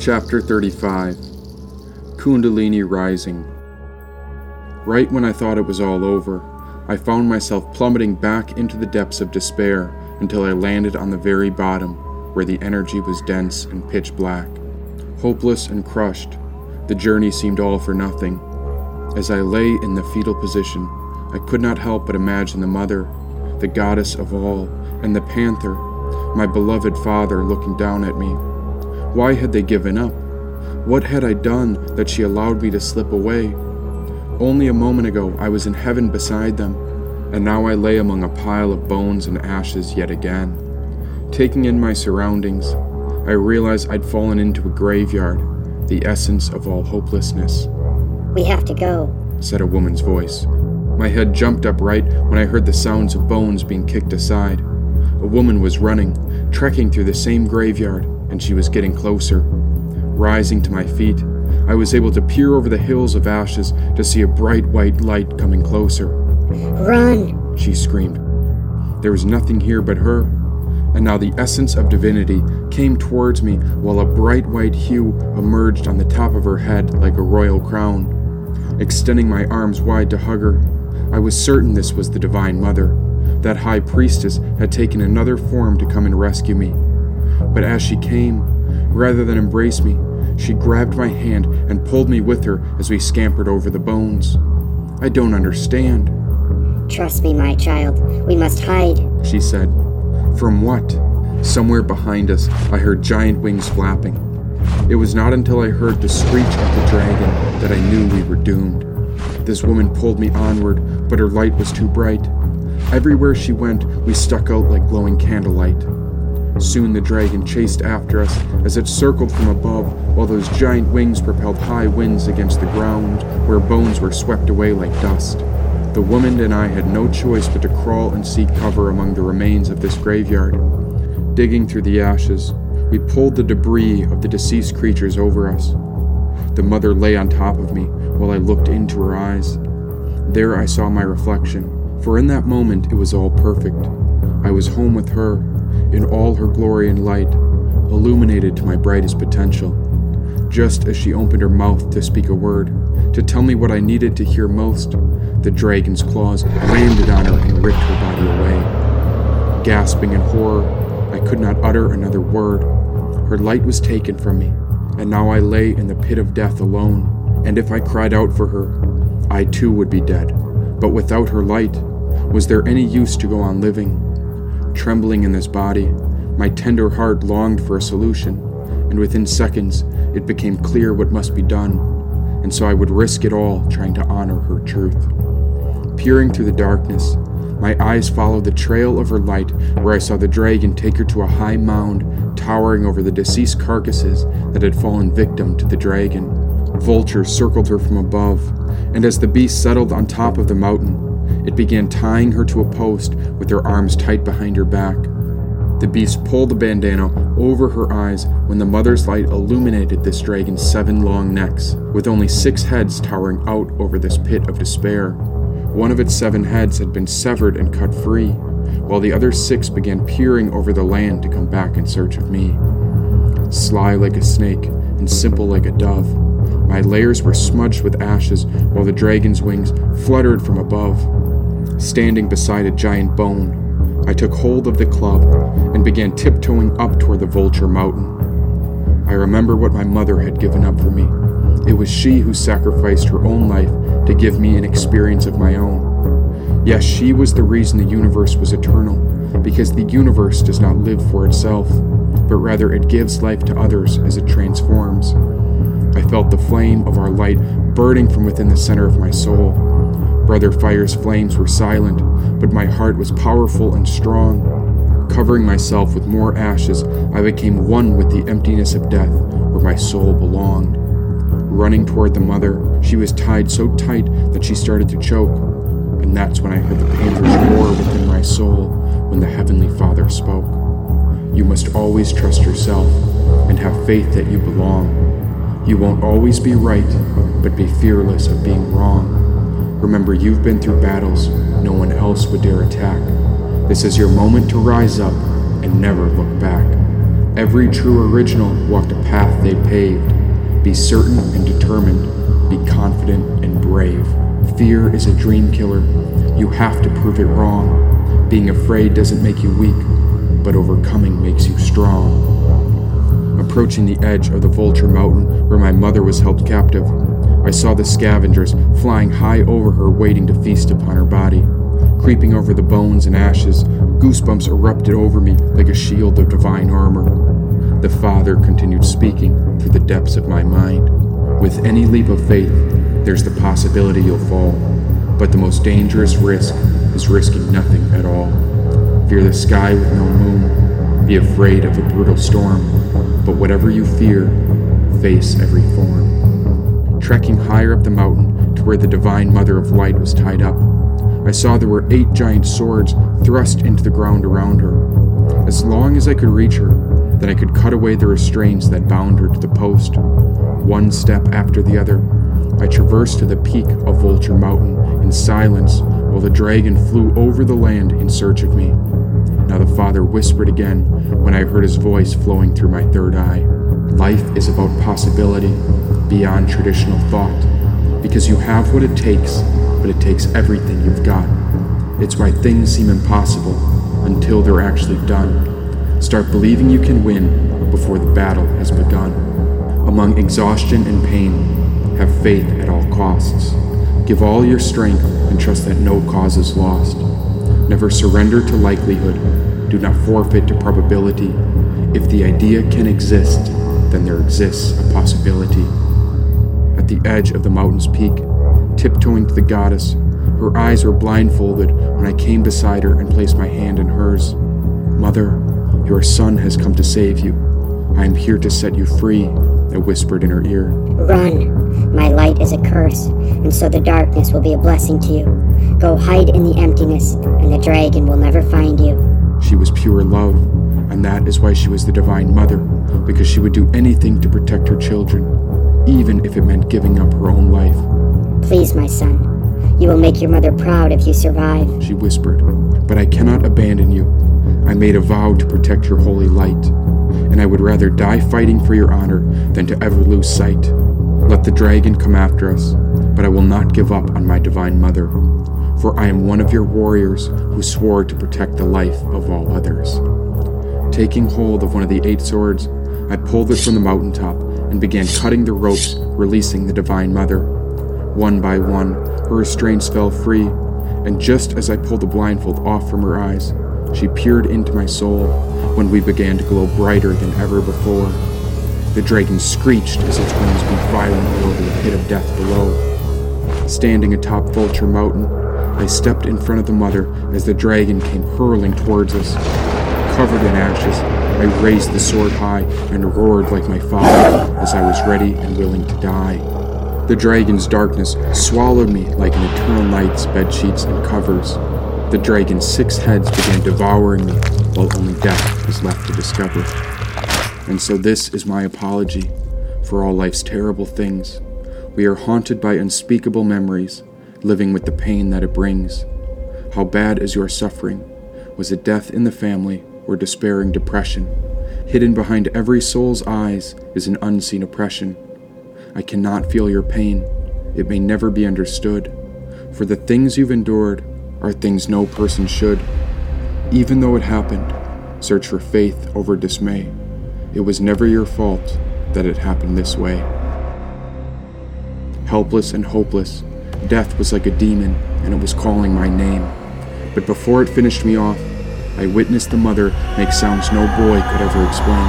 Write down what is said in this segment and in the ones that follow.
Chapter 35 Kundalini Rising. Right when I thought it was all over, I found myself plummeting back into the depths of despair until I landed on the very bottom, where the energy was dense and pitch black. Hopeless and crushed, the journey seemed all for nothing. As I lay in the fetal position, I could not help but imagine the mother, the goddess of all, and the panther, my beloved father, looking down at me. Why had they given up? What had I done that she allowed me to slip away? Only a moment ago I was in heaven beside them, and now I lay among a pile of bones and ashes yet again. Taking in my surroundings, I realized I'd fallen into a graveyard, the essence of all hopelessness. We have to go, said a woman's voice. My head jumped upright when I heard the sounds of bones being kicked aside. A woman was running, trekking through the same graveyard, and she was getting closer. Rising to my feet, I was able to peer over the hills of ashes to see a bright white light coming closer. Run! She screamed. There was nothing here but her, and now the essence of divinity came towards me while a bright white hue emerged on the top of her head like a royal crown. Extending my arms wide to hug her, I was certain this was the Divine Mother. That high priestess had taken another form to come and rescue me. But as she came, rather than embrace me, she grabbed my hand and pulled me with her as we scampered over the bones. I don't understand. Trust me, my child. We must hide, she said. From what? Somewhere behind us, I heard giant wings flapping. It was not until I heard the screech of the dragon that I knew we were doomed. This woman pulled me onward, but her light was too bright. Everywhere she went, we stuck out like glowing candlelight. Soon the dragon chased after us as it circled from above, while those giant wings propelled high winds against the ground, where bones were swept away like dust. The woman and I had no choice but to crawl and seek cover among the remains of this graveyard. Digging through the ashes, we pulled the debris of the deceased creatures over us. The mother lay on top of me while I looked into her eyes. There I saw my reflection, for in that moment it was all perfect. I was home with her, in all her glory and light, illuminated to my brightest potential. Just as she opened her mouth to speak a word, to tell me what I needed to hear most, the dragon's claws landed on her and ripped her body away. Gasping in horror, I could not utter another word. Her light was taken from me, and now I lay in the pit of death alone. And if I cried out for her, I too would be dead. But without her light, was there any use to go on living? Trembling in this body, my tender heart longed for a solution, and within seconds it became clear what must be done, and so I would risk it all trying to honor her truth. Peering through the darkness, my eyes followed the trail of her light where I saw the dragon take her to a high mound towering over the deceased carcasses that had fallen victim to the dragon. Vultures circled her from above, and as the beast settled on top of the mountain, it began tying her to a post with her arms tight behind her back. The beast pulled the bandana over her eyes when the mother's light illuminated this dragon's seven long necks, with only six heads towering out over this pit of despair. One of its seven heads had been severed and cut free, while the other six began peering over the land to come back in search of me. Sly like a snake and simple like a dove, my layers were smudged with ashes while the dragon's wings fluttered from above. Standing beside a giant bone, I took hold of the club and began tiptoeing up toward the vulture mountain. I remember what my mother had given up for me. It was she who sacrificed her own life to give me an experience of my own. Yes, she was the reason the universe was eternal, because the universe does not live for itself, but rather it gives life to others as it transforms. I felt the flame of our light burning from within the center of my soul. Brother Fire's flames were silent, but my heart was powerful and strong. Covering myself with more ashes, I became one with the emptiness of death where my soul belonged. Running toward the mother, she was tied so tight that she started to choke. And that's when I heard the panther's roar within my soul when the Heavenly Father spoke. You must always trust yourself and have faith that you belong. You won't always be right, but be fearless of being wrong. Remember, you've been through battles no one else would dare attack. This is your moment to rise up and never look back. Every true original walked a path they paved. Be certain and determined. Be confident and brave. Fear is a dream killer. You have to prove it wrong. Being afraid doesn't make you weak, but overcoming makes you strong. Approaching the edge of the Vulture Mountain where my mother was held captive, I saw the scavengers flying high over her, waiting to feast upon her body. Creeping over the bones and ashes, goosebumps erupted over me like a shield of divine armor. The Father continued speaking through the depths of my mind. With any leap of faith, there's the possibility you'll fall, but the most dangerous risk is risking nothing at all. Fear the sky with no moon, be afraid of a brutal storm, but whatever you fear, face every form. Trekking higher up the mountain to where the Divine Mother of Light was tied up, I saw there were eight giant swords thrust into the ground around her. As long as I could reach her, then I could cut away the restraints that bound her to the post. One step after the other, I traversed to the peak of Vulture Mountain in silence while the dragon flew over the land in search of me. Now the father whispered again when I heard his voice flowing through my third eye. Life is about possibility beyond traditional thought, because you have what it takes but it takes everything you've got. It's why things seem impossible until they're actually done. Start believing you can win before the battle has begun. Among exhaustion and pain, have faith at all costs. Give all your strength and trust that no cause is lost. Never surrender to likelihood. Do not forfeit to probability. If the idea can exist, then there exists a possibility. At the edge of the mountain's peak, tiptoeing to the goddess. Her eyes were blindfolded when I came beside her and placed my hand in hers. Mother, your son has come to save you. I am here to set you free, I whispered in her ear. Run. My light is a curse, and so the darkness will be a blessing to you. Go hide in the emptiness, and the dragon will never find you. She was pure love, and that is why she was the Divine Mother, because she would do anything to protect her children, even if it meant giving up her own life. Please, my son. You will make your mother proud if you survive. She whispered, But I cannot abandon you. I made a vow to protect your holy light, and I would rather die fighting for your honor than to ever lose sight. Let the dragon come after us, but I will not give up on my divine mother, for I am one of your warriors who swore to protect the life of all others. Taking hold of one of the eight swords, I pulled it from the mountaintop and began cutting the ropes, releasing the divine mother. One by one, her restraints fell free, and just as I pulled the blindfold off from her eyes, she peered into my soul when we began to glow brighter than ever before. The dragon screeched as its wings beat violently over the pit of death below. Standing atop Vulture Mountain, I stepped in front of the mother as the dragon came hurling towards us. Covered in ashes, I raised the sword high and roared like my father as I was ready and willing to die. The dragon's darkness swallowed me like an eternal night's bed sheets and covers. The dragon's six heads began devouring me, while only death was left to discover. And so, this is my apology for all life's terrible things. We are haunted by unspeakable memories, living with the pain that it brings. How bad is your suffering? Was it death in the family or despairing depression? Hidden behind every soul's eyes is an unseen oppression. I cannot feel your pain. It may never be understood. For the things you've endured are things no person should. Even though it happened, search for faith over dismay. It was never your fault that it happened this way. Helpless and hopeless, death was like a demon and it was calling my name. But before it finished me off, I witnessed the mother make sounds no boy could ever explain.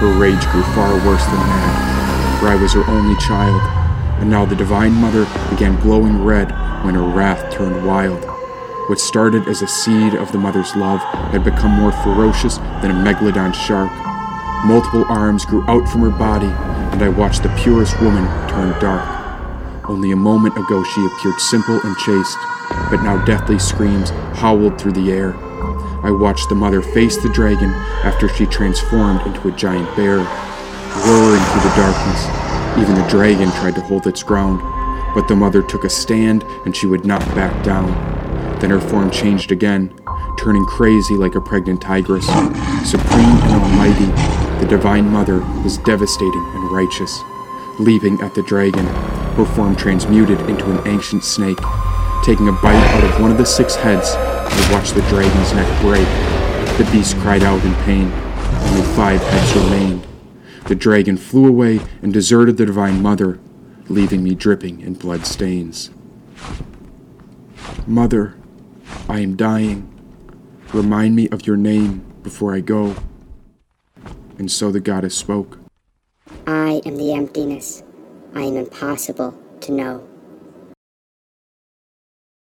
Her rage grew far worse than mad for I was her only child, and now the Divine Mother began glowing red when her wrath turned wild. What started as a seed of the mother's love had become more ferocious than a megalodon shark. Multiple arms grew out from her body, and I watched the purest woman turn dark. Only a moment ago she appeared simple and chaste, but now deathly screams howled through the air. I watched the mother face the dragon after she transformed into a giant bear roaring through the darkness. Even the dragon tried to hold its ground, but the mother took a stand and she would not back down. Then her form changed again, turning crazy like a pregnant tigress. Supreme and almighty, the Divine Mother was devastating and righteous. Leaping at the dragon, her form transmuted into an ancient snake. Taking a bite out of one of the six heads, I watched the dragon's neck break. The beast cried out in pain. Only five heads remained. The dragon flew away and deserted the Divine Mother, leaving me dripping in blood stains. Mother, I am dying. Remind me of your name before I go. And so the goddess spoke. I am the emptiness. I am impossible to know.